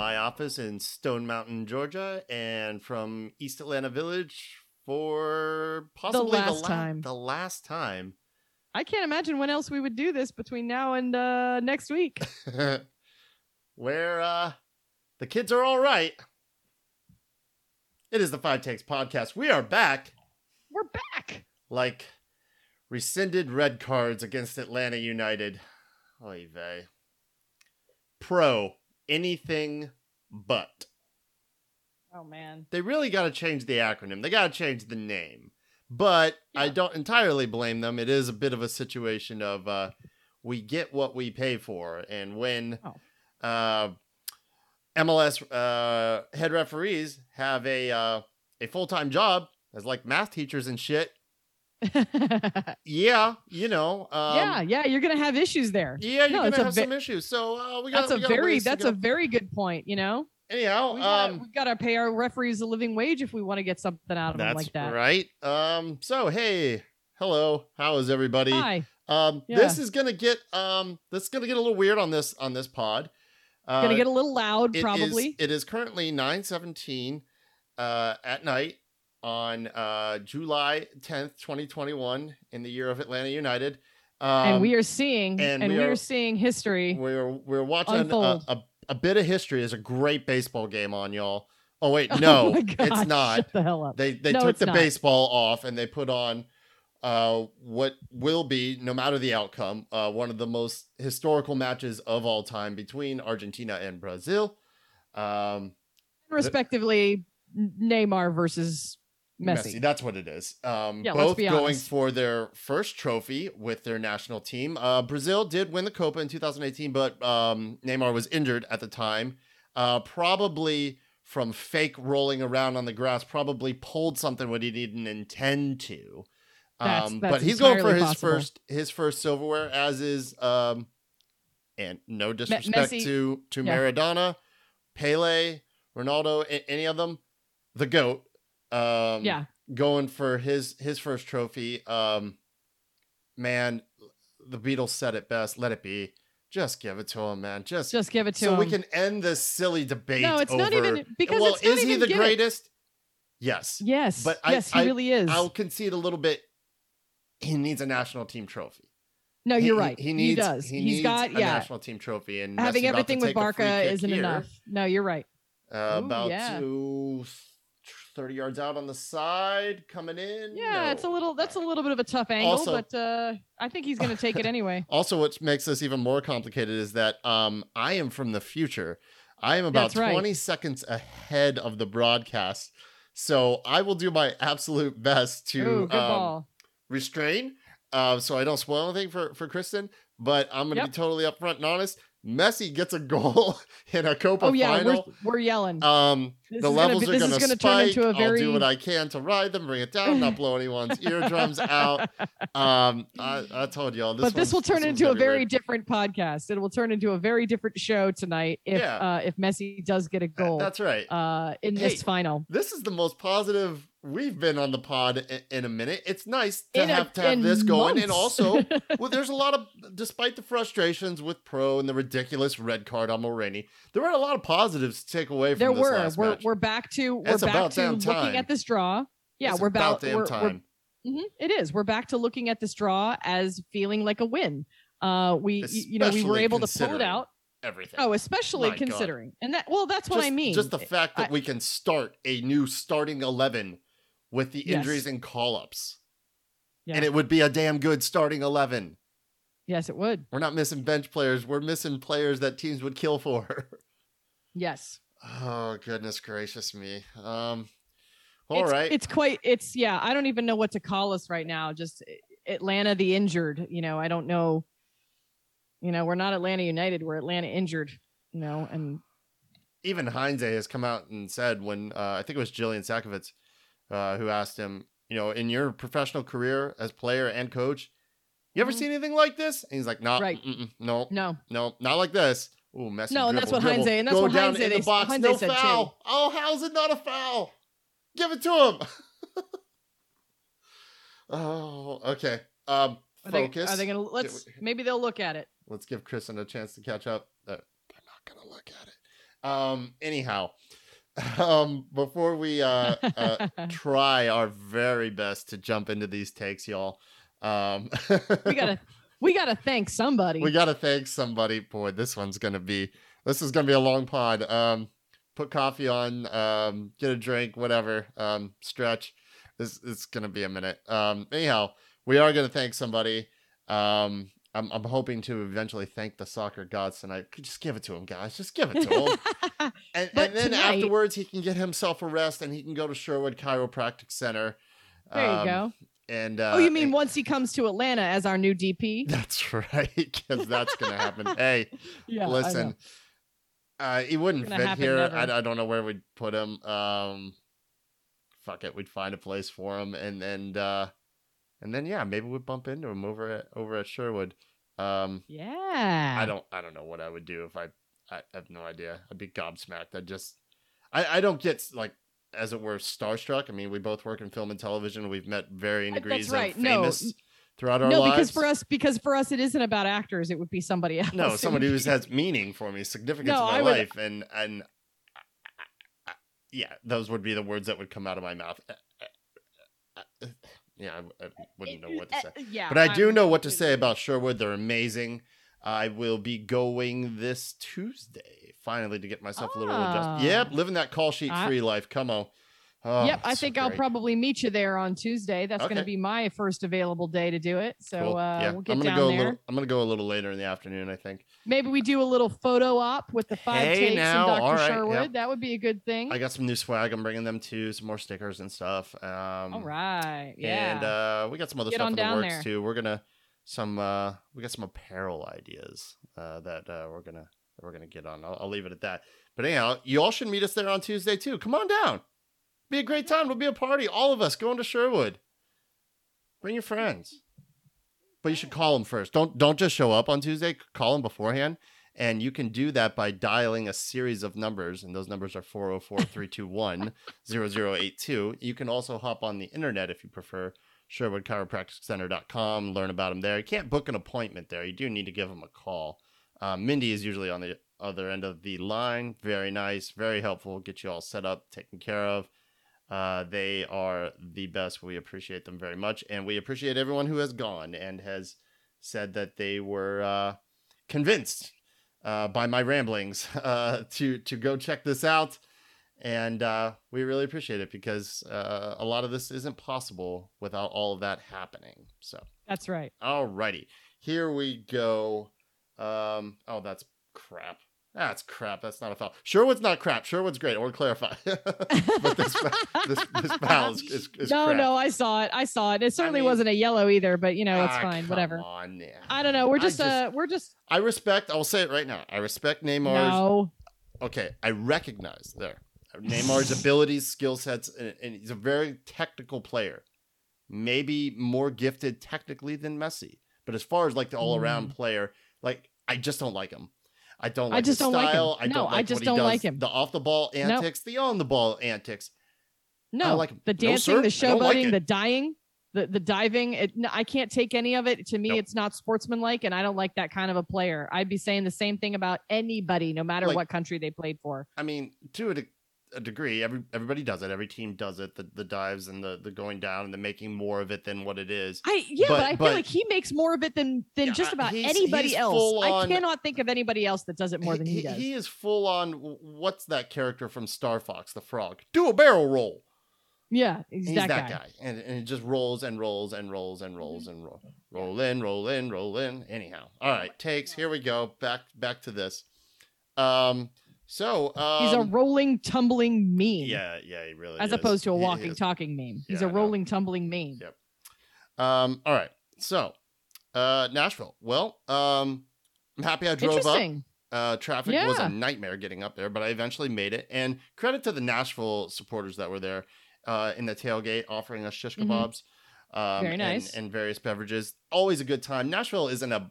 my office in Stone Mountain, Georgia, and from East Atlanta Village for possibly last the, la- time. The last time. I can't imagine when else we would do this between now and uh, next week. where uh, the kids are all right. It is the Five Takes podcast. We are back We're back. like rescinded red cards against Atlanta United. Oy vey. Pro. Anything but. Oh man. They really got to change the acronym. They got to change the name. But I don't entirely blame them. It is a bit of a situation of uh, we get what we pay for. And when Oh. uh, MLS uh, head referees have a uh, a full time job as like math teachers and shit, yeah, you know, um, yeah, yeah, you're gonna have issues there. yeah, you're No, gonna have ve- some issues. So uh, we got That's a we got very that's a very good point. You know, anyhow. we gotta, Um, we gotta pay our referees a living wage if we want to get something out of them like that. right. Um, so hey, hello, how is everybody? Hi, Um, Yeah. this is gonna get um, this is gonna get a little weird on this on this pod. Uh, gonna get a little loud it is- probably. it is currently nine seventeen, uh, at night on uh July tenth, twenty twenty one, in the year of Atlanta United. Um, and we are seeing and and, we we are- are seeing history. we're we're watching a, a, a bit of history. There's a great baseball game on, y'all. Oh wait, Oh no, my gosh, it's not. Shut the hell up. They they No, took the not. baseball off and they put on uh what will be no matter the outcome uh one of the most historical matches of all time between Argentina and Brazil. Um Respectively, N- Neymar versus Messi. That's what it is. Um Yeah, both going for their first trophy with their national team. Uh Brazil did win the Copa in 2018 but um Neymar was injured at the time. Uh probably from fake rolling around on the grass probably pulled something what he didn't intend to. Um, that's but he's going for his possible. first his first silverware, as is um, and no disrespect Messi- to to yeah. Maradona, Pele, Ronaldo, a- any of them, the goat. Um, yeah, going for his his first trophy. Um, man, the Beatles said it best. Let it be. Just give it to him, man. Just just give it to so him. So we can end this silly debate. No, it's over, not even because well, is he the greatest? It. Yes. Yes. But yes, I, he really is. I'll concede a little bit. He needs a national team trophy. No, you're right. He, he, needs. He does. He has got a yeah. national team trophy and having everything with Barca isn't here. enough. No, you're right. Uh, about yeah. two 30 yards out on the side, coming in. Yeah, no. it's a little that's a little bit of a tough angle, also, but uh, I think he's going to take it anyway. also, what makes this even more complicated is that um, I am from the future. I am about 20 seconds ahead of the broadcast. So I will do my absolute best to Ooh, um, restrain uh, so I don't spoil anything for, for Kristen, but I'm going to yep. be totally upfront and honest. Messi gets a goal in a Copa Oh yeah, final. we're we're yelling. Um, This the is gonna levels be- are going to gonna spike. turn into a I'll do what I can to ride them, bring it down, not blow anyone's eardrums out. Um, I, I told y'all this. but this will turn one's into a very weird. different podcast. It will turn into a very different show tonight if Yeah. uh, if Messi does get a goal That's right. uh, in Hey, this final. this is the most positive we've been on the pod in a minute. It's nice to In a- have to have this going, and also, well, there's a lot of, despite the frustrations with Pro and the ridiculous red card on Mulraney, there were a lot of positives to take away from there this were. last We're match. we're back to we're It's back to looking time. at this draw. Yeah, It's we're about about damn we're, time. We're, Mhm, it is. We're back to looking at this draw as feeling like a win. Uh, we y- you know we were able to pull it out. Everything. Oh, especially My God. considering, and that well, that's what just, I mean. Just the fact that I- we can start a new starting eleven with the Yes. injuries and call ups, Yeah. and it would be a damn good starting eleven. yes, it would. We're not missing bench players. We're missing players that teams would kill for. Yes. Oh goodness gracious me. Um all it's, right. It's quite. It's yeah. I don't even know what to call us right now. Just Atlanta the injured. You know, I don't know. You know, we're not Atlanta United. We're Atlanta injured. You know, and Even Heinze has come out and said when uh, I think it was Jillian Sakovits uh, who asked him, you know, in your professional career as player and coach, you ever Mhm. seen anything like this? And he's like, nah, Right. no, no, no, not like this. Ooh, messy. No, and that's dribble, what Heinze- and that's go what down Heinze- in they- the box, Heinze no said too. Oh, how's it not a foul? Give it to him. oh, okay. Um, are they, focus. are they gonna? Let's maybe they'll look at it. Let's give Kristen a chance to catch up. Uh, they're not gonna look at it. Um. Anyhow, um. Before we uh, uh try our very best to jump into these takes, y'all. Um. we gotta we gotta thank somebody. we gotta thank somebody. Boy, this one's gonna be this is gonna be a long pod. Um. Put coffee on. Um. Get a drink. Whatever. Um. Stretch. This it's gonna be a minute. Um. Anyhow, we are gonna thank somebody. Um. I'm, I'm hoping to eventually thank the soccer gods tonight. Just give it to him, guys. Just give it to him. And, and then tonight- afterwards, he can get himself a rest and he can go to Sherwood Chiropractic Center. there you Um, go. And uh, oh, you mean and- once he comes to Atlanta as our new DP? that's right, because that's gonna happen. hey, Yeah. Listen, uh, he wouldn't fit here. I, I don't know where we'd put him. Um, fuck it, we'd find a place for him, and then uh, and then yeah, maybe we'd bump into him over at over at Sherwood. Um, Yeah. I don't I don't know what I would do if I I have no idea. I'd be gobsmacked. I just I I don't get like as it were starstruck. I mean, we both work in film and television. We've met varying Uh, degrees right. of No, famous throughout our no, lives. because for us, because for us, it isn't about actors. It would be somebody else. no, somebody who has meaning for me, significance No, in my would- life, and and yeah, those would be the words that would come out of my mouth. Yeah, I, I wouldn't know what to say. Uh, Yeah, But I do I'm know what to say about Sherwood. They're amazing. I will be going this Tuesday, finally, to get myself a little Ah. adjusted. Yep, living that call sheet I- free life. Come on. Oh, yep, I so think I'll probably meet you there on Tuesday. That's going to be my first available day to do it. So Cool. uh, yeah, we'll get I'm gonna down go there. a little. I'm gonna go a little later in the afternoon. I think. Maybe we do a little photo op with the five Hey, takes now, and Dr. right, Sherwood. yep. That would be a good thing. I got some new swag. I'm bringing them too. Some more stickers and stuff. Um, All right. Yeah. And uh, we got some other Get stuff in the works there. too. We're gonna some. uh We got some apparel ideas uh, that uh, we're gonna we're gonna get on. I'll, I'll leave it at that. But anyhow, you all should meet us there on Tuesday too. Come on down. Be a great time. It'll be a party. All of us going to Sherwood. Bring your friends. But you should call them first. Don't don't just show up on Tuesday. Call them beforehand. And you can do that by dialing a series of numbers, and those numbers are 404 321 0082. You can also hop on the internet if you prefer, SherwoodChiropracticCenter.com, learn about them there. You can't book an appointment there. You do need to give them a call. Um, Mindy is usually on the other end of the line. Very nice, very helpful, get you all set up, taken care of. Uh, they are the best. We appreciate them very much. And we appreciate everyone who has gone and has said that they were uh, convinced uh, by my ramblings uh, to, to go check this out. And uh, we really appreciate it because uh, a lot of this isn't possible without all of that happening. So, That's right. alrighty, here we go. Um, oh, that's crap. That's crap. That's not a foul. Sherwood's not crap. Sherwood's great. I want to clarify. but this this this foul is, is, is no, crap. no, I saw it. I saw it. It certainly mean- wasn't a yellow either, but you know, it's Ah, fine. Whatever. on, yeah. I don't know. We're just, just- uh we're just I respect. I will say it right now. I respect Neymar's. no. Okay, I recognize there Neymar's abilities, skill sets, and, and he's a very technical player. Maybe more gifted technically than Messi, but as far as like the all-around player, like I just don't like him. I don't I like just his don't like him. style. I No, don't I just don't does. like him. The off-the-ball antics, the on-the-ball antics. No, like him. the dancing, sir, the I don't like showboating, the dying, the the diving. It, no, I can't take any of it. To me, Nope. it's not sportsmanlike, and I don't like that kind of a player. I'd be saying the same thing about anybody, no matter Like- what country they played for. I mean, to a, a degree, every everybody does it. Every team does it. The the dives and the the going down and the making more of it than what it is. I yeah, but, But- I but- feel like he makes more of it than than Yeah, just about he's- anybody he's else. full I cannot think of anybody else that does it more than he, does. He is full on. What's that character from Star Fox, the frog? Do a barrel roll. yeah, he's, He's that, that, guy. guy. And, and it just rolls and rolls and rolls and rolls Mm-hmm. and roll, roll in, roll in, roll in. Anyhow, all right, takes. Here we go. Back back to this. Um. So um, He's a rolling, tumbling meme. yeah, yeah, he really is. As is. opposed to a walking, talking meme. He's Yeah, a rolling, tumbling meme. Yep. Um. All right. So, uh, Nashville. Well, um, I'm happy I drove up. Uh, traffic was a nightmare getting up there, but I eventually made it. And credit to the Nashville supporters that were there uh, in the tailgate offering us shish Mhm. kebabs um, Very and- nice. and, various beverages. Always a good time. Nashville isn't a,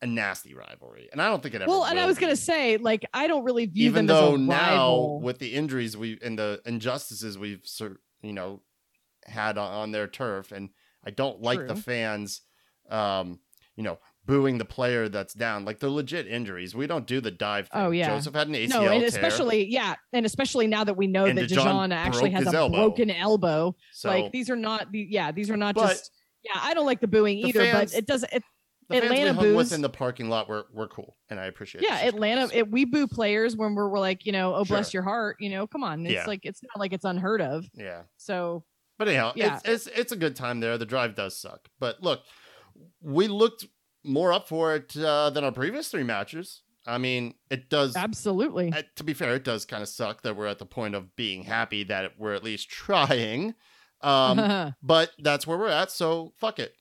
a, nasty rivalry, and I don't think it ever Well, and I was gonna say, like, I don't really view even them though as a now rival. with the injuries we and the injustices we've you know had on, their turf, and I don't like the fans, um, you know, booing the player that's down. Like they're legit injuries. We don't do the dive. Thing. Oh, yeah. Josef had an ACL no, and tear, especially yeah, and especially now that we know And that Dijon actually has a elbow. broken elbow. so like these are not the yeah, these are not just yeah. I don't like the booing the either, fans- but it doesn't. It, the fans Atlanta we hung with boos- in the parking lot were were cool, and I appreciate. It. Yeah. Atlanta. It, we boo players when we're, we're like you know, oh bless your heart. You know, come on. It's Yeah. like it's not like it's unheard of. yeah. So But anyhow, Yeah. it's, it's it's a good time there. The drive does suck, but look, we looked more up for it uh, than our previous three matches. I mean, it does. absolutely. uh, to be fair, it does kind of suck that we're at the point of being happy that we're at least trying. Um, but that's where we're at. So fuck it.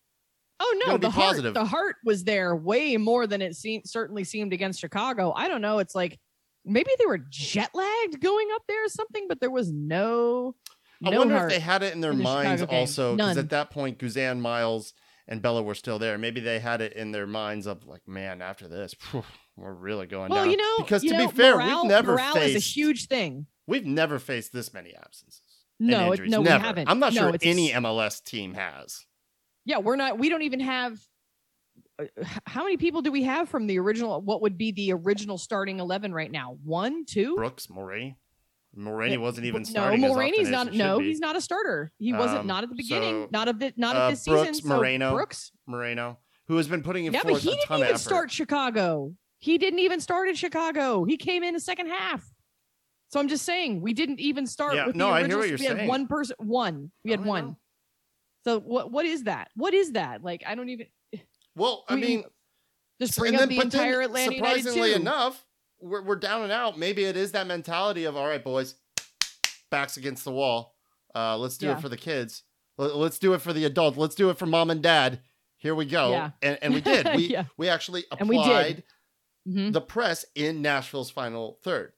Oh no, the heart, positive. the heart was there way more than it seemed certainly seemed against Chicago. I don't know. It's like maybe they were jet lagged going up there or something, but there was no. I no wonder heart. if they had it in their in the minds Chicago also, because at that point, Guzan, Miles, and Bello were still there. Maybe they had it in their minds of like, man, after this, phew, we're really going well, down. you know, because you to know, be fair, morale, we've never morale faced is a huge thing. we've never faced this many absences. No, it, no, never. we haven't. I'm not No, sure any MLS team has. Yeah, we're not. We don't even have. uh, How many people do we have from the original? What would be the original starting eleven right now? One, two. Brooks, Moray. Yeah, wasn't even no, starting. Mulraney's not. No, be. he's not a starter. He wasn't. Um, Not at the beginning. so, not of the. Not uh, of this Brooks, season. So Moreno. Brooks. Moreno, who has been putting in Yeah, but he didn't even start Chicago. He didn't even start in Chicago. He came in the second half. So I'm just saying we didn't even start Yeah, with no, the I hear original. what you're we had one person. One. We had Oh, one. know. So what? What is that? What is that? Like I don't even. Well, I we- mean, Just bring and up then- the but then, entire Atlanta surprisingly enough, we're, we're down and out. Maybe it is that mentality of all right, boys, backs against the wall. Uh, let's do Yeah. it for the kids. Let, us do it for the adult. Let's do it for mom and dad. Here we go. Yeah. And, and we did. We Yeah. we actually And we applied Mhm. the press in Nashville's final third.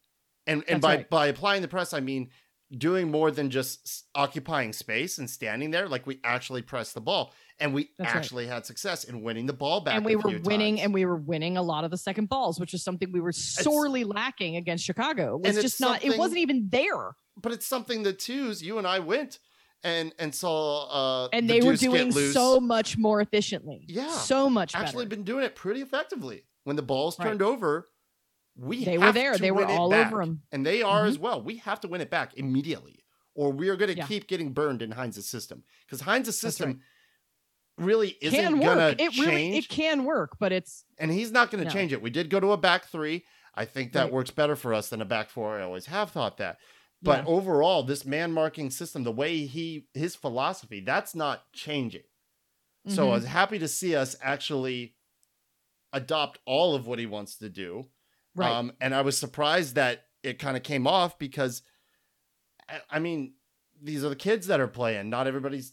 And and That's by right. by applying the press, I mean doing more than just occupying space and standing there. Like we actually pressed the ball, and we That's right. actually had success in winning the ball back. and we were winning times. and we were winning a lot of the second balls which is something we were sorely lacking against chicago it was it's just not it wasn't even there but it's something that twos you and I went and and saw uh and the they were doing so much more efficiently Yeah. so much actually better been doing it pretty effectively when the balls Right. turned over we they were there. they were all back. over them and they are Mhm. as well. We have to win it back immediately or we are going to Yeah. keep getting burned in Heinze's system. Because Heinze's system really isn't can gonna work. It change really it can work but it's and he's not going to No. change it. We did go to a back three. I think that Right. works better for us than a back four. I always have thought that. But yeah. overall this man marking system the way he his philosophy that's not changing. So i was happy to see us actually adopt all of what he wants to do right. Um and i was surprised that it kind of came off because I- i mean these are the kids that are playing. Not everybody's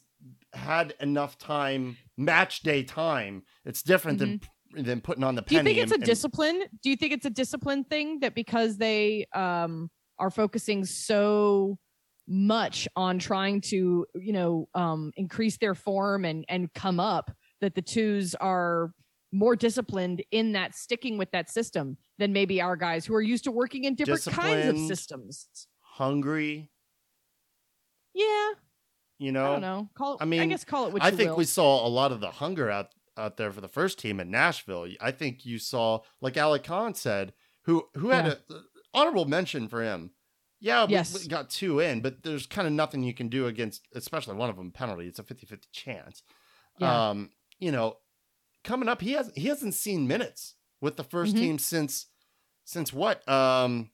had enough time match day time. It's different than than putting on the Mm-hmm. do you think it's a and- and- discipline? Do you think it's a discipline thing that because they um are focusing so much on trying to you know um increase their form and and come up that the twos are more disciplined in that sticking with that system than maybe our guys who are used to working in different kinds of systems hungry yeah you know, i don't know call it I i mean, guess call it what I think will. we saw a lot of the hunger out out there for the first team in Nashville. I think you saw, like Alec Kann said, who who had Yeah. a honorable mention for him. Yeah, we- Yes. we, got two in, but there's kind of nothing you can do against, especially one of them penalty. It's a 50-50 chance. Yeah. Um, you know, coming up, he has he hasn't seen minutes with the 1st Mhm. team since since what? Um,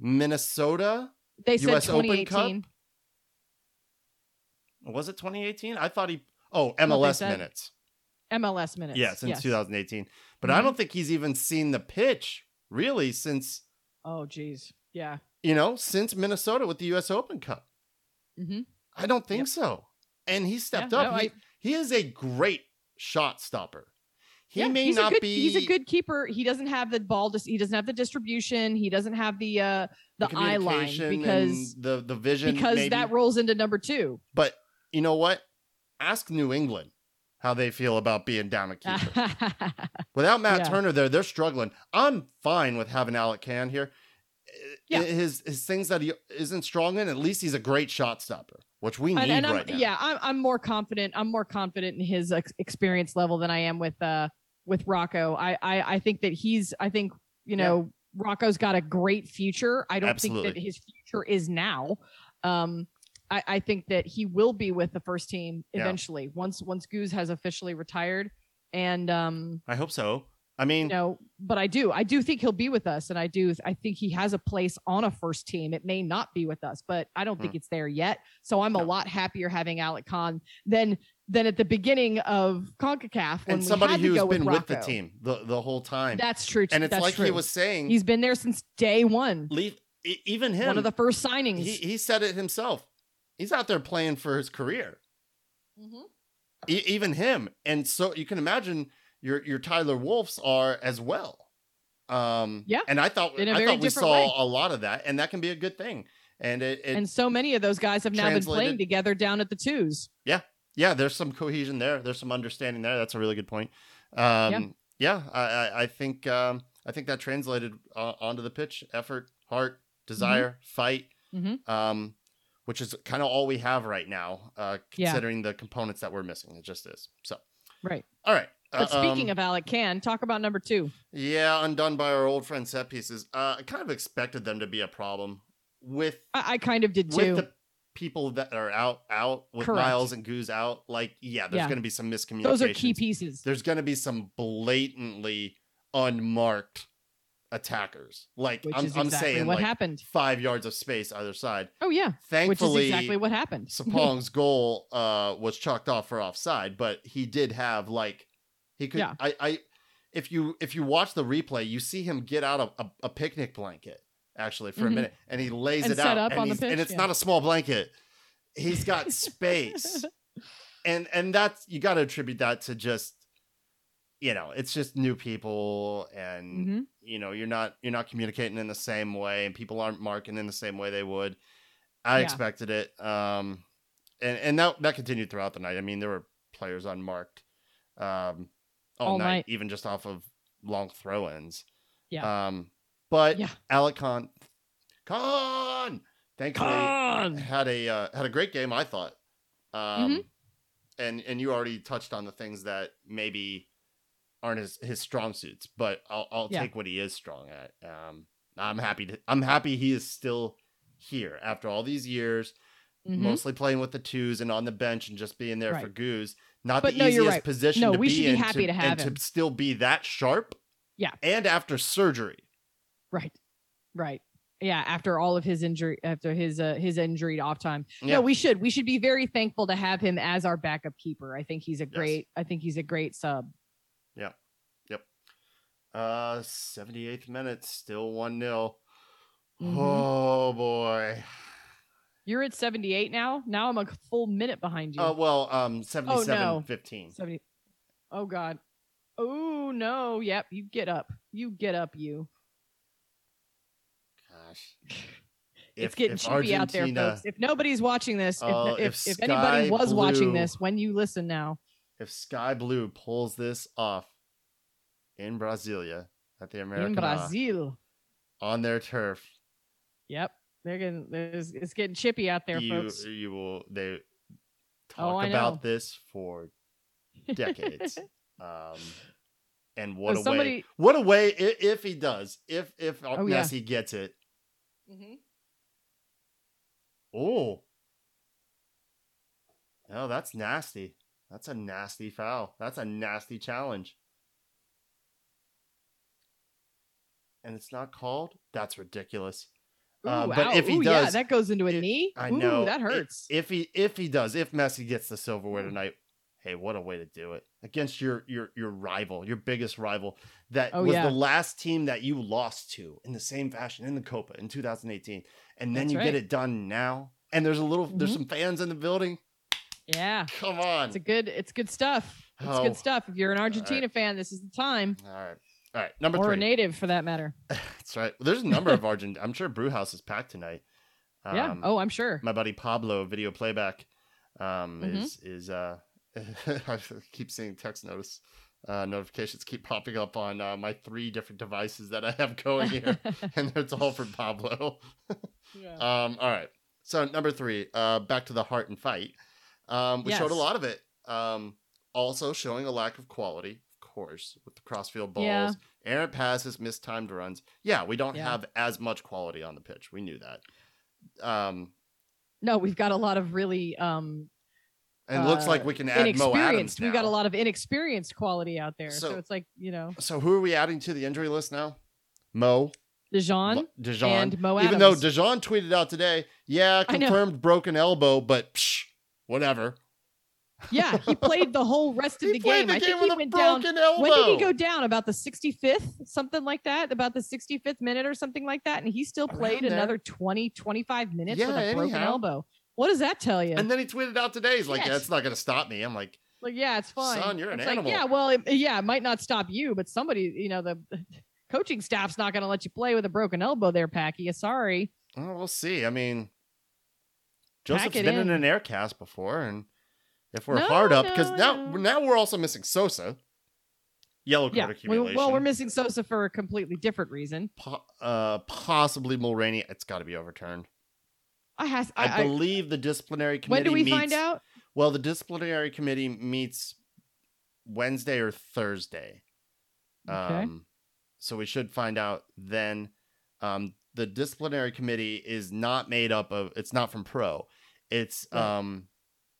Minnesota they said US Open 2018 Cup? was it 2018? I thought he. Oh, MLS minutes. mls minutes Yeah, since yes. 2018. But I Mhm. don't think he's even seen the pitch really since, oh geez yeah you know, since Minnesota with the US Open Cup. mm-hmm. I don't think Yep. so. And he stepped Yeah, up. no, he, I- he is a great shot stopper. He yeah, may not good, be He's a good keeper. He doesn't have the ball. Dis- he doesn't have the distribution. He doesn't have the uh the eye line because the the vision because maybe. that rolls into number two. But you know what? Ask New England how they feel about being down a keeper. Without Matt Yeah. Turner there, they're struggling. I'm fine with having Alec Kann here. Yeah. His his things that he isn't strong in, at least he's a great shot stopper, which we need and, and I'm, right now. yeah, I'm, I'm more confident. I'm more confident in his ex- experience level than I am with uh with Rocco. I I, I think that he's. I think you know Rocco's got a great future. I don't think that his future is now. Um, I, I think that he will be with the first team Yeah. eventually once once Goose has officially retired. And um, I hope so. I mean, you know, but I do, I do think he'll be with us, and I do, I think he has a place on a first team. It may not be with us, but I don't think it's there yet. So I'm a lot happier having Alec Kann than than at the beginning of Concacaf when and we somebody had to who's go been with the team the, the whole time. That's true. and it's That's like he was saying, He's been there since day one. leave, even him. One of the first signings. he, he said it himself. He's out there playing for his career. Mhm. E- even him. And so you can imagine your your Tyler Wolffs are as well. Um, Yeah, And I thought I thought we saw way. a lot of that, and that can be a good thing. And it, it and so many of those guys have now been playing together down at the twos. yeah, yeah. there's some cohesion there. There's some understanding there. That's a really good point. Um, yeah, I, I, I think um, I think that translated uh, onto the pitch: effort, heart, desire, fight. Mhm. Um, which is kind of all we have right now, uh, Yeah. considering the components that we're missing. It just is. So, Right. all right. But speaking um, of Alec Kann, talk about number two. yeah, undone by our old friend set pieces. Uh, I kind of expected them to be a problem with I, I kind of did with too. the people that are out out with Correct. Miles and Goose out. Like, yeah, there's Yeah. going to be some miscommunication. Those are key pieces. there's going to be some blatantly unmarked attackers. Like Which I'm, is I'm saying, what like happened. five yards of space either side. Oh yeah, which is Thankfully, exactly what happened. Sapong's goal uh, was chalked off for offside, but he did have like he could. Yeah. I, I if you if you watch the replay, you see him get out a, a, a picnic blanket actually for Mhm. a minute, and he lays And it set out, up and, on the he's- and it's yeah. not a small blanket. He's got space, and and that's you got to attribute that to just you know it's just new people and hmm you know you're not you're not communicating in the same way and people aren't marking in the same way they would i Yeah. expected it um and and that that continued throughout the night i mean there were players unmarked um all, All night, night. even just off of long throw-ins Yeah. um but Yeah. alec Kann Kann thankfully Kann! had a uh, had a great game i thought um Mm-hmm. and and you already touched on the things that maybe aren't his, his strong suits, but I'll I'll Yeah. take what he is strong at. Um, I'm happy to I'm happy he is still here after all these years, Mhm. mostly playing with the twos and on the bench and just being there for Right. Goose. Not But the no, you're easiest right. position No, to we be should be in happy to have and him. to still be that sharp. Yeah. and after surgery. Right. Right. Yeah, after all of his injury after his uh, his injury off time. Yeah. No, we should we should be very thankful to have him as our backup keeper. I think he's a great I think he's a great sub. Yeah, yep. Uh, 78th minute, still one 0 Mhm. Oh boy. You're at 78 now. Now I'm a full minute behind you. Uh, well, um, 77 no. 15. 70. Oh god. Oh no. Yep, you get up. You get up you. Gosh. it's getting if chippy out there, folks. If nobody's watching this, if, Oh, if, if if, anybody was watching this, when you listen now, If Sky Blue pulls this off in Brasilia at the in American Brazil. on their turf, Yep. They're getting there's, it's getting chippy out there, you folks. you will they talk Oh, I know. about this for decades. um, and what So a way! What a way! If, if he does, if if Oh, yeah. Messi gets it, Mhm. oh, oh, that's nasty. That's a nasty foul. That's a nasty challenge. And it's not called. That's ridiculous. Ooh, Uh, but if he Ooh, yeah, that goes into a knee. I Ooh, know that hurts. If he if he does, if Messi gets the silverware tonight, hey, what a way to do it against your your your rival, your biggest rival that Oh, was yeah. the last team that you lost to in the same fashion in the Copa in 2018, and then That's you right. get it done now. And there's a little there's Mhm. some fans in the building. yeah, Come on. it's a good it's good stuff. It's Oh. good stuff. If you're an Argentina fan, this is the time, All right. All right. Number or a native for that matter. That's right. There's a number of Argent. I'm sure Brewhouse is packed tonight. yeah. Um, Oh, I'm sure. my buddy Pablo video playback um Mhm. is is uh I keep seeing text notice uh notifications keep popping up on uh, my three different devices that I have going here and it's all for Pablo. Yeah. Um all right. So number 3, uh back to the heart and fight. Um we showed a lot of it. Um also showing a lack of quality, course, with the crossfield balls, Yeah. errant passes, mistimed runs. Yeah, we don't Yeah. have as much quality on the pitch. We knew that. Um, No, we've got a lot of really um and it looks like uh, we can add Mo Adams. inexperienced. We've got a lot of inexperienced quality out there. So, So- it's like, you know, So who are we adding to the injury list now? Mo, Dejan Dijon. and Mo Even though Adams. Dijon tweeted out today, yeah, confirmed broken elbow, but psh, whatever. Yeah, he played the whole rest of He the game. the I game think he with a went down. broken elbow. When did he go down? About the 65th, something like that? About the 65th minute or something like that? And he still played another 20, 25 minutes with Yeah, a broken anyhow. elbow. What does that tell you? And then he tweeted out today, he's like, Yes. yeah, it's not going to stop me. I'm like, like, yeah, it's fine. Son, you're an It's animal. Like, yeah, well, it, yeah, it might not stop you, but somebody, you know, the coaching staff's not going to let you play with a broken elbow there, Packy. Sorry. oh, we'll see. I mean, Josef's been in. in. an air cast before, and if we're No, hard up, because no, now no. now we're also missing Sosa. Yellow card Yeah. Accumulation. well, we're missing Sosa for a completely different reason. Po- uh, possibly Mulraney. It's got to be overturned. I has. I, I, I, believe the disciplinary committee. when do we meets, find out? Well, the disciplinary committee meets Wednesday or Thursday. Okay. Um, so we should find out then. Um, the disciplinary committee is not made up of. It's not from pro. It's Right. um,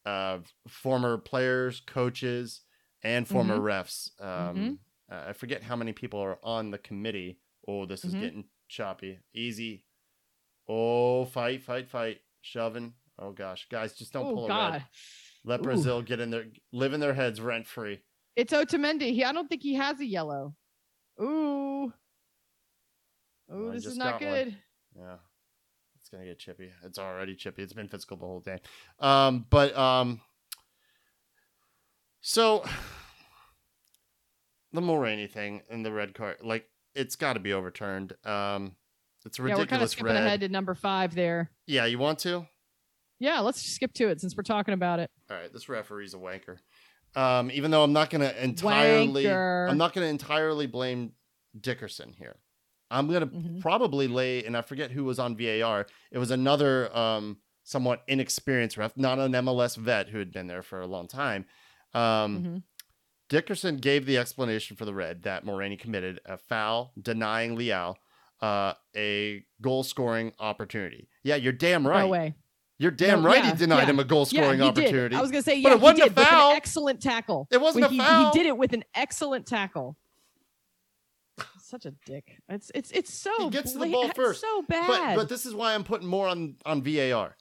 uh, former players, coaches, and former Mm-hmm. refs. Um, uh, I forget how many people are on the committee. Oh, this is Mhm. getting choppy. Easy. Oh, fight, fight, fight. Shoving. Oh gosh, guys, just don't oh pull a God. red. Let Ooh. Brazil get in there, live in their heads rent free. It's Otamendi. He, I don't think he has a yellow. Ooh. Ooh, I this is not got one. good. Yeah. Gonna get chippy. It's already chippy. It's been physical the whole day. Um, but um so the Mulraney thing and the red card, like it's gotta be overturned. Um it's a Yeah, we're kind of ridiculous skipping red. ahead to number five there. Yeah, you want to? Yeah, let's skip to it since we're talking about it. All right, this referee's a wanker. Um, even though I'm not gonna entirely Wanker. I'm not gonna entirely blame Dickerson here. I'm gonna Mhm. probably lay, and I forget who was on VAR. It was another um, somewhat inexperienced ref, not an MLS vet who had been there for a long time. Um, Mhm. Dickerson gave the explanation for the red that Mulraney committed a foul, denying Leal uh, a goal scoring opportunity. Yeah, you're damn right. No way. You're damn No, right. yeah, he denied yeah. him a goal scoring he opportunity. did. I was gonna say, But yeah, it wasn't he a did with foul. an excellent tackle. It wasn't a he, foul. He did it with an excellent tackle. Such a dick. It's it's it's so. He gets to the ball first. So bad. But but this is why I'm putting more on on VAR.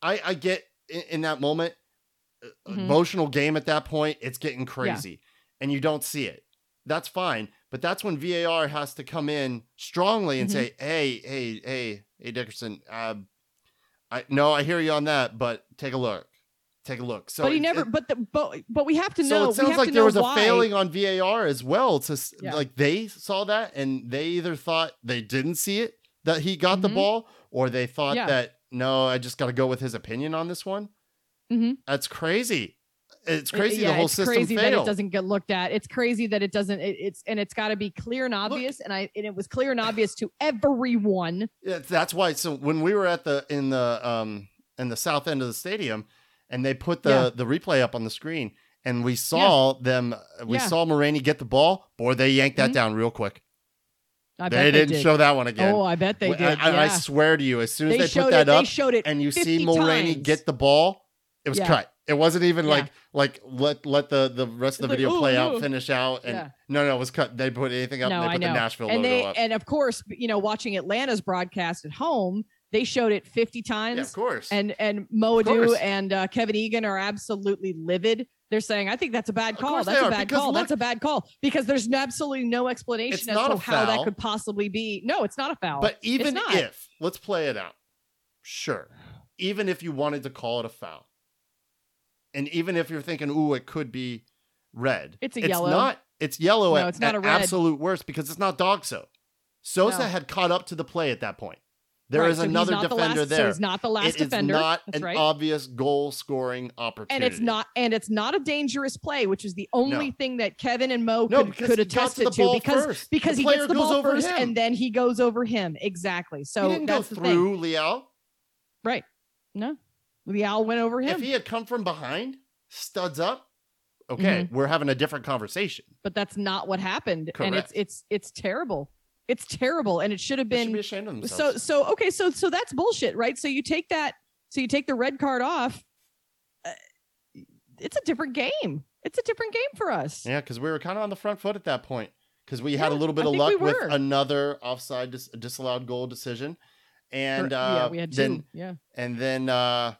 I I get in, in that moment uh, Mhm. emotional game at that point. It's getting crazy, and you don't see it. That's fine, but that's when VAR has to come in strongly and Mhm. say, "Hey, hey, hey, hey, Dickerson. Uh, I no, I hear you on that, but take a look. Take a look." So but he it- never. it- but the but but we have to so know. it we sounds like there was a failing on VAR as well. To Yeah. like they saw that and they either thought they didn't see it that he got the Mhm. ball, or they thought Yeah. that no, I just got to go with his opinion on this one. Mhm. That's crazy. It's It- crazy yeah, the whole it's system crazy that it doesn't get looked at. It's crazy that it doesn't. It, it's and it's got to be clear and obvious. and I and it was clear and obvious to everyone. Yeah, that's why. So when we were at the in the um in the south end of the stadium, and they put the Yeah. the replay up on the screen, and we saw them, we Yeah. saw Mulraney get the ball. Boy, they yanked that Mhm. down real quick. I They didn't did. show that one again. Oh, I bet they did. I, I- I swear to you, as soon as they they, put that it. up they showed it. and you see 50 Mulraney times. get the ball, it was Yeah. cut. It wasn't even Yeah. like like let let the the rest of the like, video "Ooh, play out, ooh." finish out, and Yeah. no, no, it was cut. They put anything up. No, and they put the Nashville and logo they up. and of course, you know, watching Atlanta's broadcast at home, they showed it 50 yeah, times. of course. and and Mo Edu and uh, Kevin Egan are absolutely livid. They're saying, "I think that's a bad call. That's a bad call. look- that's a bad call." Because there's absolutely no explanation as to how that could possibly be. No, it's not a foul. but even if let's play it out, sure. Even if you wanted to call it a foul, and even if you're thinking, "Ooh, it could be red," It's a it's yellow. not. It's yellow No, at, it's not at a red. absolute worst because it's not dog so. Sosa No. had caught up to the play at that point. There is Right, so he's another not the defender last- there. So he's not the last it is defender. not That's an right. obvious goal scoring opportunity. and it's not and it's not a dangerous play, which is the only No. thing that Kevin and Mo No, could, could attest to it to because first. because The he gets the ball over first him. and then he goes over him. Exactly. So he didn't go that's the thing. through Leal. Right. No. Owl went over him. If he had come from behind, studs up, okay, Mm-hmm. we're having a different conversation. but that's not what happened and it's it's it's terrible it's terrible and it should have They should been be ashamed of so themselves. so okay so so that's bullshit right? So you take that so you take the red card off uh, it's a different game. It's a different game for us. Yeah, because we were kind of on the front foot at that point because we had a little bit I of think we luck with another offside dis- disallowed goal decision, and uh, yeah we had two. Then yeah. and then uh,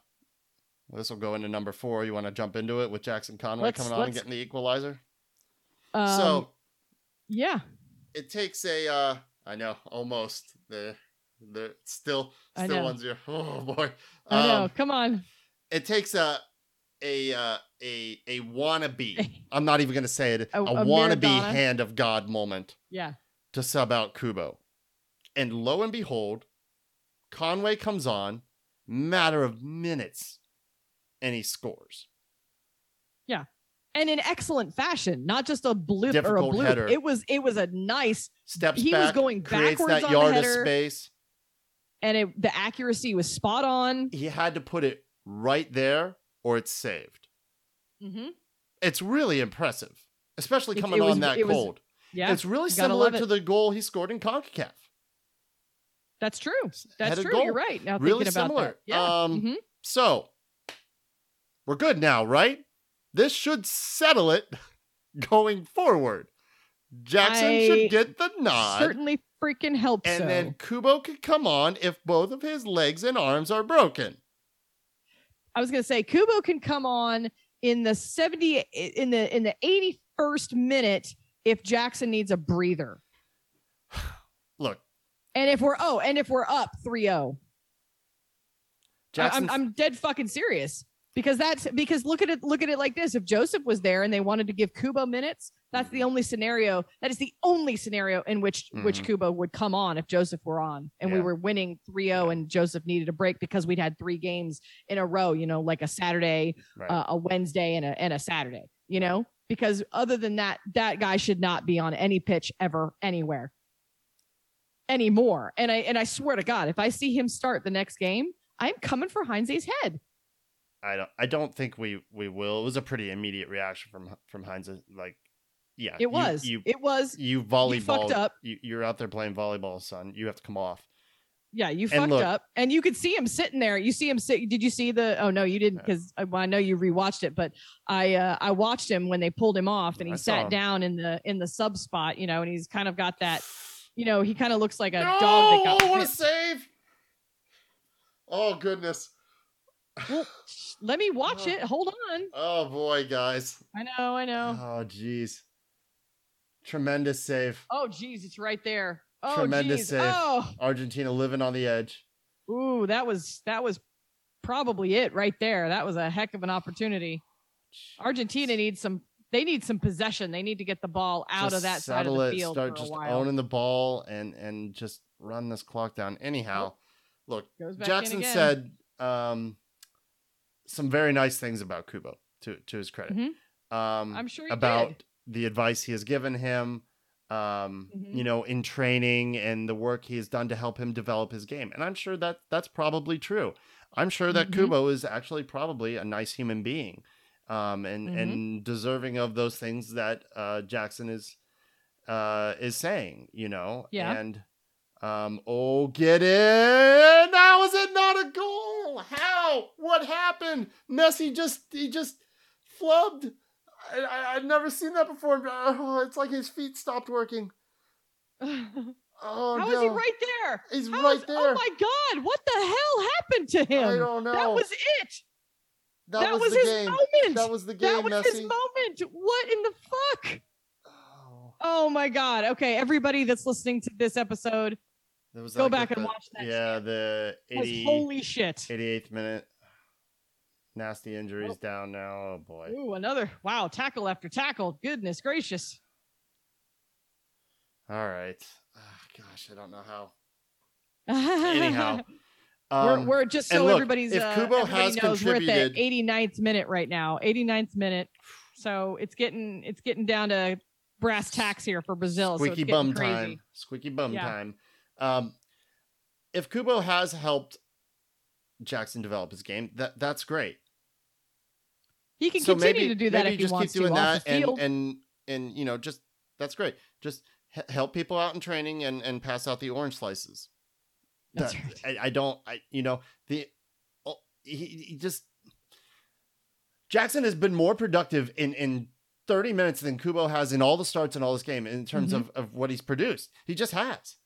this will go into number four. You want to jump into it with Jackson Conway Let's- coming on and getting the equalizer? um, so yeah it takes a uh I know almost the the still still one zero. Oh boy. i know Um, come on it takes a a uh, a a wannabe. I'm not even gonna say it. A- A, a wannabe Maradona. hand of God moment yeah to sub out Kubo. And lo and behold, Conway comes on, matter of minutes, and he scores. And in excellent fashion not just a blip or a Difficult bloop header. it was it was a nice Steps He was going backwards that on the yard of space. and it, the accuracy was spot on He had to put it right there, or it's saved. mm-hmm. It's really impressive, especially coming it was- on that it was- cold. yeah it's really similar to it. the goal he scored in CONCACAF. that's true that's true goal. you're right now Really thinking about similar. that yeah Um, mhm. So, we're good now, right? This should settle it going forward. Jackson I should get the nod, certainly freaking help and so. then Kubo could come on if both of his legs and arms are broken. I was gonna say Kubo can come on in the 70 in the in the 81st minute if Jackson needs a breather. Look, And if we're oh, and if we're up 3-0. I- I'm I'm dead fucking serious. Because that's because look at it look at it like this. If Josef was there and they wanted to give Kubo minutes, that's the only scenario. That is the only scenario in which which Mhm. Kubo would come on if Josef were on and we were winning 3-0 and Josef needed a break because we'd had three games in a row, you know, like a Saturday, right. uh, a Wednesday and a and a Saturday, you know? Because other than that, that guy should not be on any pitch ever anywhere anymore. And I and I swear to God, if I see him start the next game, I'm coming for Heinze's head. I don't. I don't think we we will. It was a pretty immediate reaction from from Heinze. Like, yeah, It was. you. it was. You, you volleyball. fucked up. You, you're out there playing volleyball, son. You have to come off. Yeah, you And fucked look- up, and you could see him sitting there. You see him sit. Did you see the? Oh no, you didn't, because I, well, I know you rewatched it. But I uh, I watched him when they pulled him off, and he I sat down in the in the sub spot, you know, and he's kind of got that. You know, he kind of looks like a no, dog that got. oh, what a save! Oh goodness. Well, let me watch Oh. it. Hold on. Oh boy, guys. I know. I know. Oh jeez. Tremendous save. Oh, jeez, it's right there. Oh, Tremendous geez. save. Oh, Argentina living on the edge. ooh, that was that was probably it right there. That was a heck of an opportunity. Argentina needs some. They need some possession. They need to get the ball out of that side of the it, field Start for a just owning the ball and and just run this clock down. Anyhow, look, Goes back in Jackson said um, some very nice things about Kubo to to his credit. Mhm. Um, I'm sure about did. the advice he has given him. Um, Mhm. you know, in training and the work he has done to help him develop his game, and I'm sure that that's probably true. I'm sure that Mhm. Kubo is actually probably a nice human being, um, and Mhm. and deserving of those things that uh, Jackson is uh, is saying. You know, Yeah. and um, oh, get in! How is it not a goal? How? What happened? Messi just he just flubbed. I, I, I've never seen that before. Oh, it's like his feet stopped working. Oh How no! is he right there? He's How right is- oh there. Oh my God! What the hell happened to him? I don't know. That was it. that, That, was, was, the his game. moment. That was the game, That was his moment. What in the fuck? Oh, Oh my God. Okay, everybody that's listening to this episode, there was go like back at and watch that. Yeah, shit. the 'Cause 80, holy shit. 88th minute. Nasty injuries Oh. down now. Oh boy. Ooh, another wow, tackle after tackle. Goodness gracious. All right. Ah, gosh, I don't know how. Anyhow, we're, Um, we're just so look, everybody's if uh, Kubo everybody has knows we're at the 89th minute right now 89th minute so it's getting it's getting down to brass tacks here for brazil so squeaky getting bum crazy. time. Squeaky bum Yeah. time. Um, if Kubo has helped Jackson develop his game, that that's great. He can so continue maybe to do that maybe if just he wants keep doing to that and field. and and you know just that's great. Just h- help people out in training and and pass out the orange slices. That's That- right. I, I don't. I you know the oh, he, he just Jackson has been more productive in in 30 minutes than Kubo has in all the starts in all this game in terms Mhm. of of what he's produced. He just has.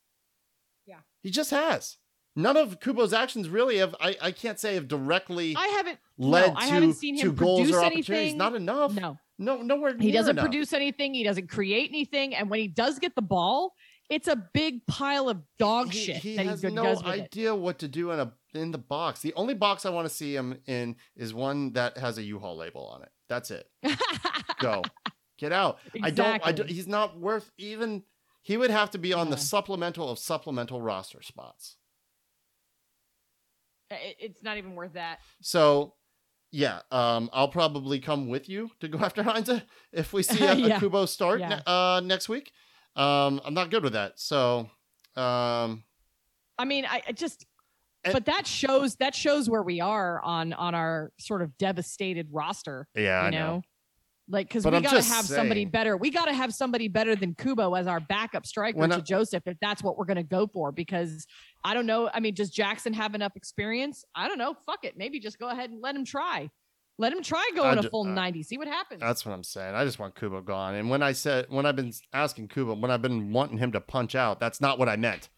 He just has. None of Kubo's actions really have I, I can't say have directly I haven't. led no, I to, haven't seen him to goals or opportunities. anything. Not enough. No, No, nowhere he doesn't enough. produce anything. He doesn't create anything. And when he does get the ball, it's a big pile of dog he, shit he that has he no does with it. idea what to do in a in the box. The only box I want to see him in is one that has a U-Haul label on it. That's it. Go. Get out. I don't I don't he's not worth even he would have to be on the supplemental of supplemental roster spots. It's not even worth that. So yeah, um, I'll probably come with you to go after Heinze if we see a, a Kubo start Yeah. ne- uh, next week. Um, I'm not good with that. So um, I mean, I, I just. And- but that shows that shows where we are on on our sort of devastated roster. yeah, you I know, know. Like because we gotta just have somebody better. We gotta have somebody better than Kubo as our backup striker to I- Josef if that's what we're gonna go for. Because I don't know. I mean, does Jackson have enough experience? I don't know. Fuck it. Maybe just go ahead and let him try. Let him try going a full uh, 90. See what happens. That's what I'm saying. I just want Kubo gone. And when I said when I've been asking Kubo, when I've been wanting him to punch out, that's not what I meant.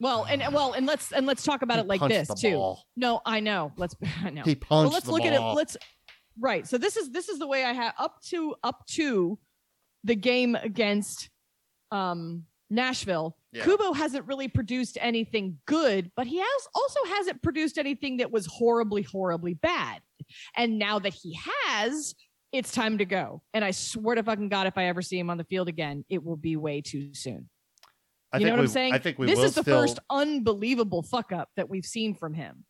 well, and well, and let's and let's talk about He it like this too. ball. No, I know. Let's I know. He Well, let's look ball. at it. Let's right. So this is this is the way I have up to up to the game against um Nashville. Yeah. Kubo hasn't really produced anything good, but he has also hasn't produced anything that was horribly, horribly bad. And now that he has, it's time to go. And I swear to fucking God, if I ever see him on the field again, it will be way too soon. I you know what we, I'm saying? I think we this is the still. first unbelievable fuck up that we've seen from him.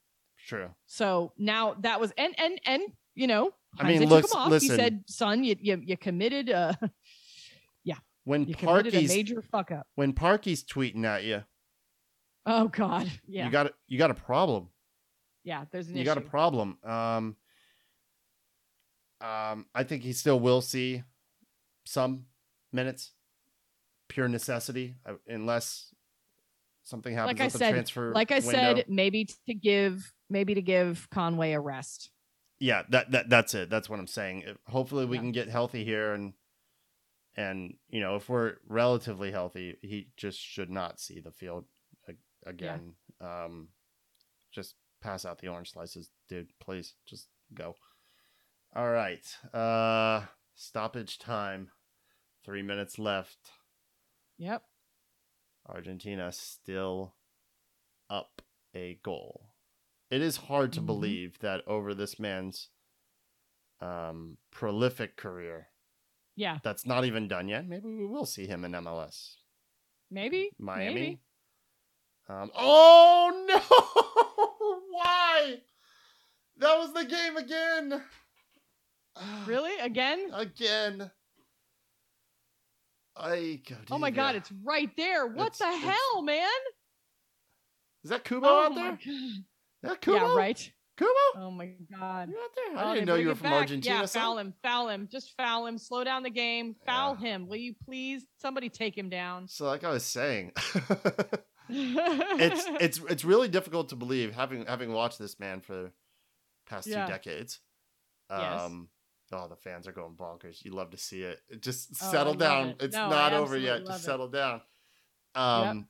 True. So now that was and and and you know, I mean, look- took him off. listen. He said, "Son, you you, you committed uh yeah, When you committed a Parky's major fuck up." when Parky's tweeting at you, Oh God, yeah, you got a- you got a problem. yeah. There's an you issue. got a problem. Um, um, I think he still will see some minutes, pure necessity, uh, unless something happens Like I with the said- transfer. like I window. said, maybe to give maybe to give Conway a rest. Yeah, that that that's it. That's what I'm saying. Hopefully, we Yeah. can get healthy here, and and you know, if we're relatively healthy, he just should not see the field again. Um, just pass out the orange slices, dude. Please, just go. All right. Uh, stoppage time. Three minutes left. Yep. Argentina still up a goal. It is hard to Mhm. believe that over this man's um, prolific career, Yeah. that's not even done yet. Maybe we will see him in MLS. Maybe. Miami. Maybe. Um, oh no! Why? That was the game again. Really? Again? Again. I Oh my God! It's right there. What It's- the hell, man? is that Kubo oh out there? God. Kubo? Yeah. Right. Kubo? Oh my God. You out there? Oh, I didn't know you were from back. Argentina. Yeah, foul him, foul him, just foul him. Slow down the game. Foul Yeah. him, will you please? Somebody take him down. So, like I was saying, it's it's it's really difficult to believe having having watched this man for the past Yeah. two decades. Yes. Um, oh, the fans are going bonkers. You love to see it. Just Oh, settle love down. it. It's No, not over yet. Just it. settle down. Um,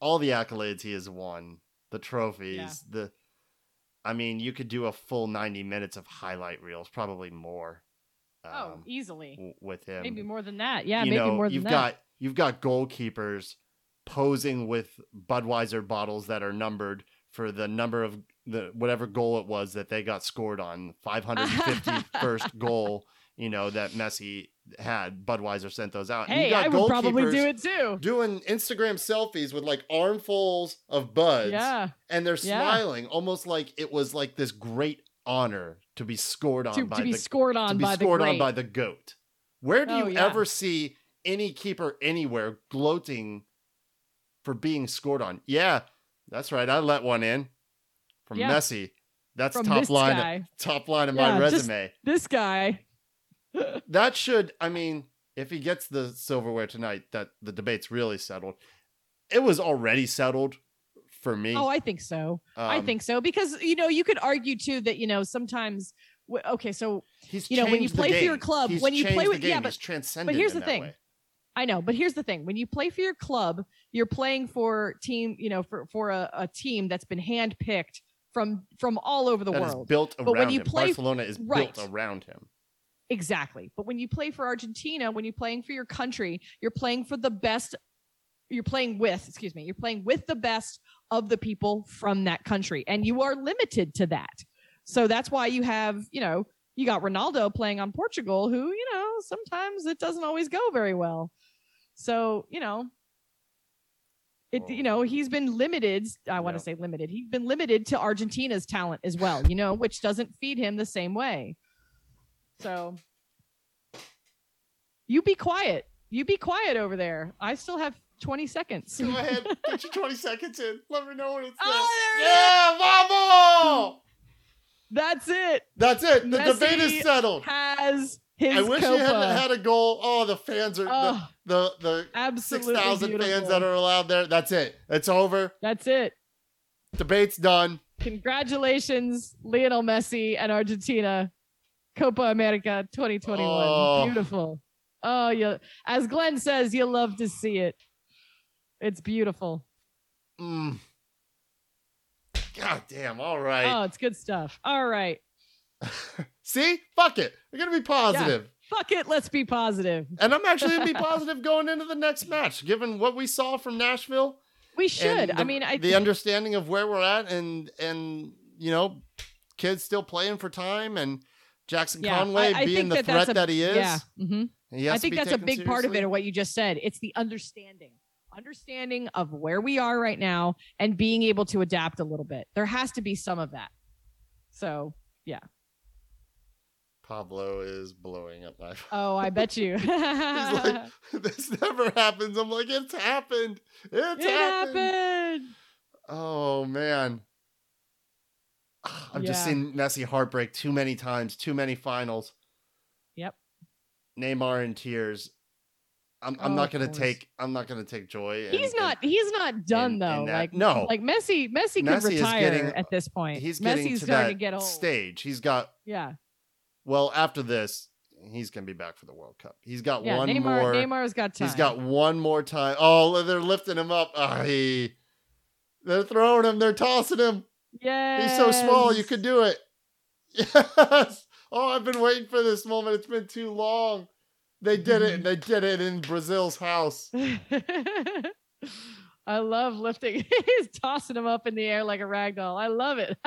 all the accolades he has won, the trophies, the. I mean, you could do a full ninety minutes of highlight reels, probably more. oh, um, easily. w- with him. Maybe more than that. Yeah, you maybe know, more than you've that. got you've got goalkeepers posing with Budweiser bottles that are numbered for the number of the whatever goal it was that they got scored on 551st goal you know that Messi had Budweiser sent those out hey, got I would probably do it too. doing Instagram selfies with like armfuls of buds Yeah. and they're Yeah. smiling almost like it was like this great honor to be scored on To, by to be the scored on to be by scored the on by the goat. Where do Oh, you yeah. ever see any keeper anywhere gloating for being scored on? Yeah, that's right. I let one in from Yeah. Messi. That's from top line. guy. Top line of Yeah, my resume. This guy. That should. I mean, if he gets the silverware tonight, that the debate's really settled. It was already settled for me. Oh, I think so. I Um, think so because you know you could argue too that you know sometimes. Okay, so he's you know, when you play for your club, He's when you play with- yeah, game. but- here's the thing. way. I know, but here's the thing: when you play for your club, you're playing for team, you know, for for a, a team that's been handpicked from from all over the That world. built around But when you him. play- Barcelona is right. built around him. Exactly. But when you play for Argentina, when you're playing for your country, you're playing for the best. You're playing with, excuse me, you're playing with the best of the people from that country, and you are limited to that. So that's why you have, you know, you got Ronaldo playing on Portugal, who, you know, sometimes it doesn't always go very well. So, you know, it, you know, he's been limited. I want Yeah. to say limited. He's been limited to Argentina's talent as well, you know, which doesn't feed him the same way. So you be quiet. You be quiet over there. I still have 20 seconds. Go ahead, get your 20 seconds in. Let me know when it's Oh, there. Yeah, vamos! That's it. That's it. The debate is settled. Has his I wish Copa. he hadn't had a goal. Oh, the fans are oh, the the, the absolutely 6,000 fans that are allowed there. That's it. It's over. That's it. Debate's done. Congratulations, Lionel Messi and Argentina. Copa America 2021. Oh. Beautiful. Oh, you as Glenn says, you love to see it. It's beautiful. Mm. God damn. All right. Oh, it's good stuff. All right. See? Fuck it. We're going to be positive. Fuck it. Let's be positive. And I'm actually going to be positive going into the next match, given what we saw from Nashville. We should. and I mean, I the understanding of where we're at and and you know kids still playing for time and Jackson Yeah, Conway I- I being the that threat a- that he is. yeah. hmm he I think that's a big part of it, of what you just said. It's the understanding, understanding of where we are right now, and being able to adapt a little bit. There has to be some of that. So, yeah. Pablo is blowing up my phone. oh, I bet you. He's like, this never happens. I'm like, it's happened. It's it happened. happened. Oh man. I've just seen Messi heartbreak too many times, too many finals. Yep. Neymar in tears. I'm, I'm Oh, not gonna take I'm not gonna take joy. He's in- in- not. He's not done in though. like no. like Messi. Messi could Messi is retire getting- at this point. He's getting Messi's to starting that to get old. stage. He's got Yeah, well after this, he's gonna be back for the World Cup. He's got yeah. one Neymar. more. Neymar's got time. He's got one more time. Oh, they're lifting him up. Ah, he, they're throwing him. They're tossing him. Yeah. He's so small. You could do it. Yes. Oh, I've been waiting for this moment. It's been too long. They did it. and They did it in Brazil's house. I love lifting. He's tossing him up in the air like a rag doll. I love it.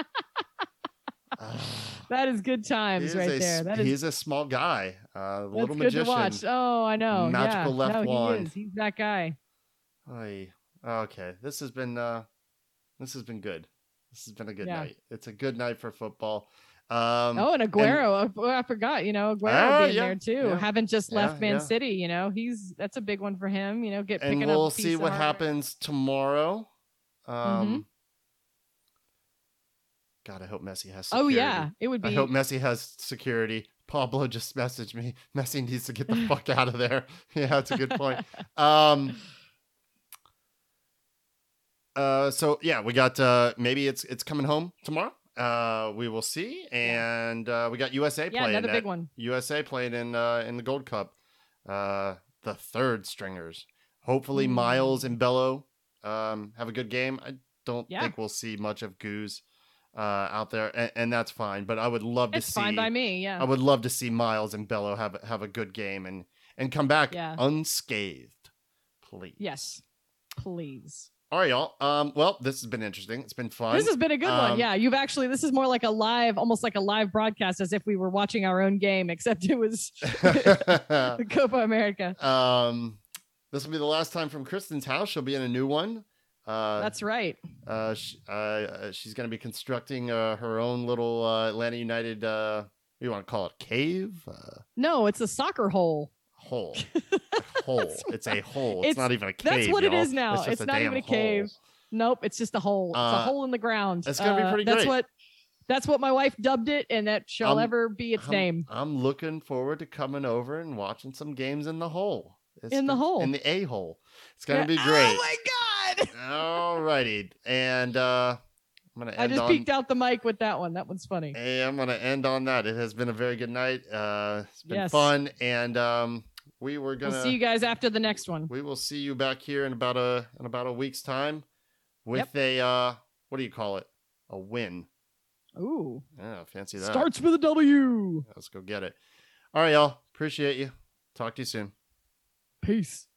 That is good times is right a, there. s- That is he's a small guy. Uh, that's little good magician. to watch. Oh, I know. Magical yeah. left no, wand. He is. He's that guy. Oy. Okay, this has been uh, this has been good. This has been a good Yeah. night. It's a good night for football. Um, oh, and Aguero. oh, I forgot. You know, Aguero Ah, being yeah, there too. yeah. Haven't just left Man. City. You know, he's that's a big one for him. You know, get and picking we'll up. a see what happens tomorrow. Um, Mhm. God, I hope Messi has. Oh yeah, it would I be. hope Messi has security. Pablo just messaged me. Messi needs to get the fuck out of there. yeah, that's a good point. Um. Uh. So yeah, we got. Uh. Maybe it's it's coming home tomorrow. Uh. We will see. And uh, we got USA yeah, playing. another at- big one. USA playing in uh in the Gold Cup. Uh. The third stringers. Hopefully, Mm. Miles and Bello um have a good game. I don't Yeah. think we'll see much of Goose uh out there, and, and that's fine. But I would love to It's see. fine by me. Yeah. I would love to see Miles and Bello have have a good game and and come back Yeah. unscathed, please. yes. Please. All right, y'all. Um. Well, this has been interesting. It's been fun. This has been a good one. Um, Yeah, you've actually. This is more like a live, almost like a live broadcast, as if we were watching our own game, except it was the Copa America. um. This will be the last time from Kristen's house. She'll be in a new one. Uh, That's right. uh, sh- uh, uh, she's going to be constructing uh, her own little uh, Atlanta United. Uh, what do you want to call it? Cave? Uh, No, it's a soccer hole. hole. hole. It's a hole. It's, It's- not even a cave. that's what it y'all. is now. just It's not even a cave. hole. Nope, it's just a hole. It's a Uh, hole in the ground. it's gonna be Uh, pretty That's great. what That's what my wife dubbed it, and that shall I'm- ever be its I'm, name. I'm looking forward to coming over and watching some games in the hole. It's In the hole. In the a hole. It's gonna Yeah. be great. Oh my god! All righty, and uh, I'm gonna I just on. peeked out the mic with that one. That one's funny. Hey, I'm gonna end on that. It has been a very good night. Uh, it's been Yes. fun, and um, we were gonna. We'll see you guys after the next one. we will see you back here in about a in about a week's time with a uh, what do you call it? A win. Ooh, Yeah, fancy that. starts with a W. Let's go get it. All right, y'all. Appreciate you. Talk to you soon. Peace.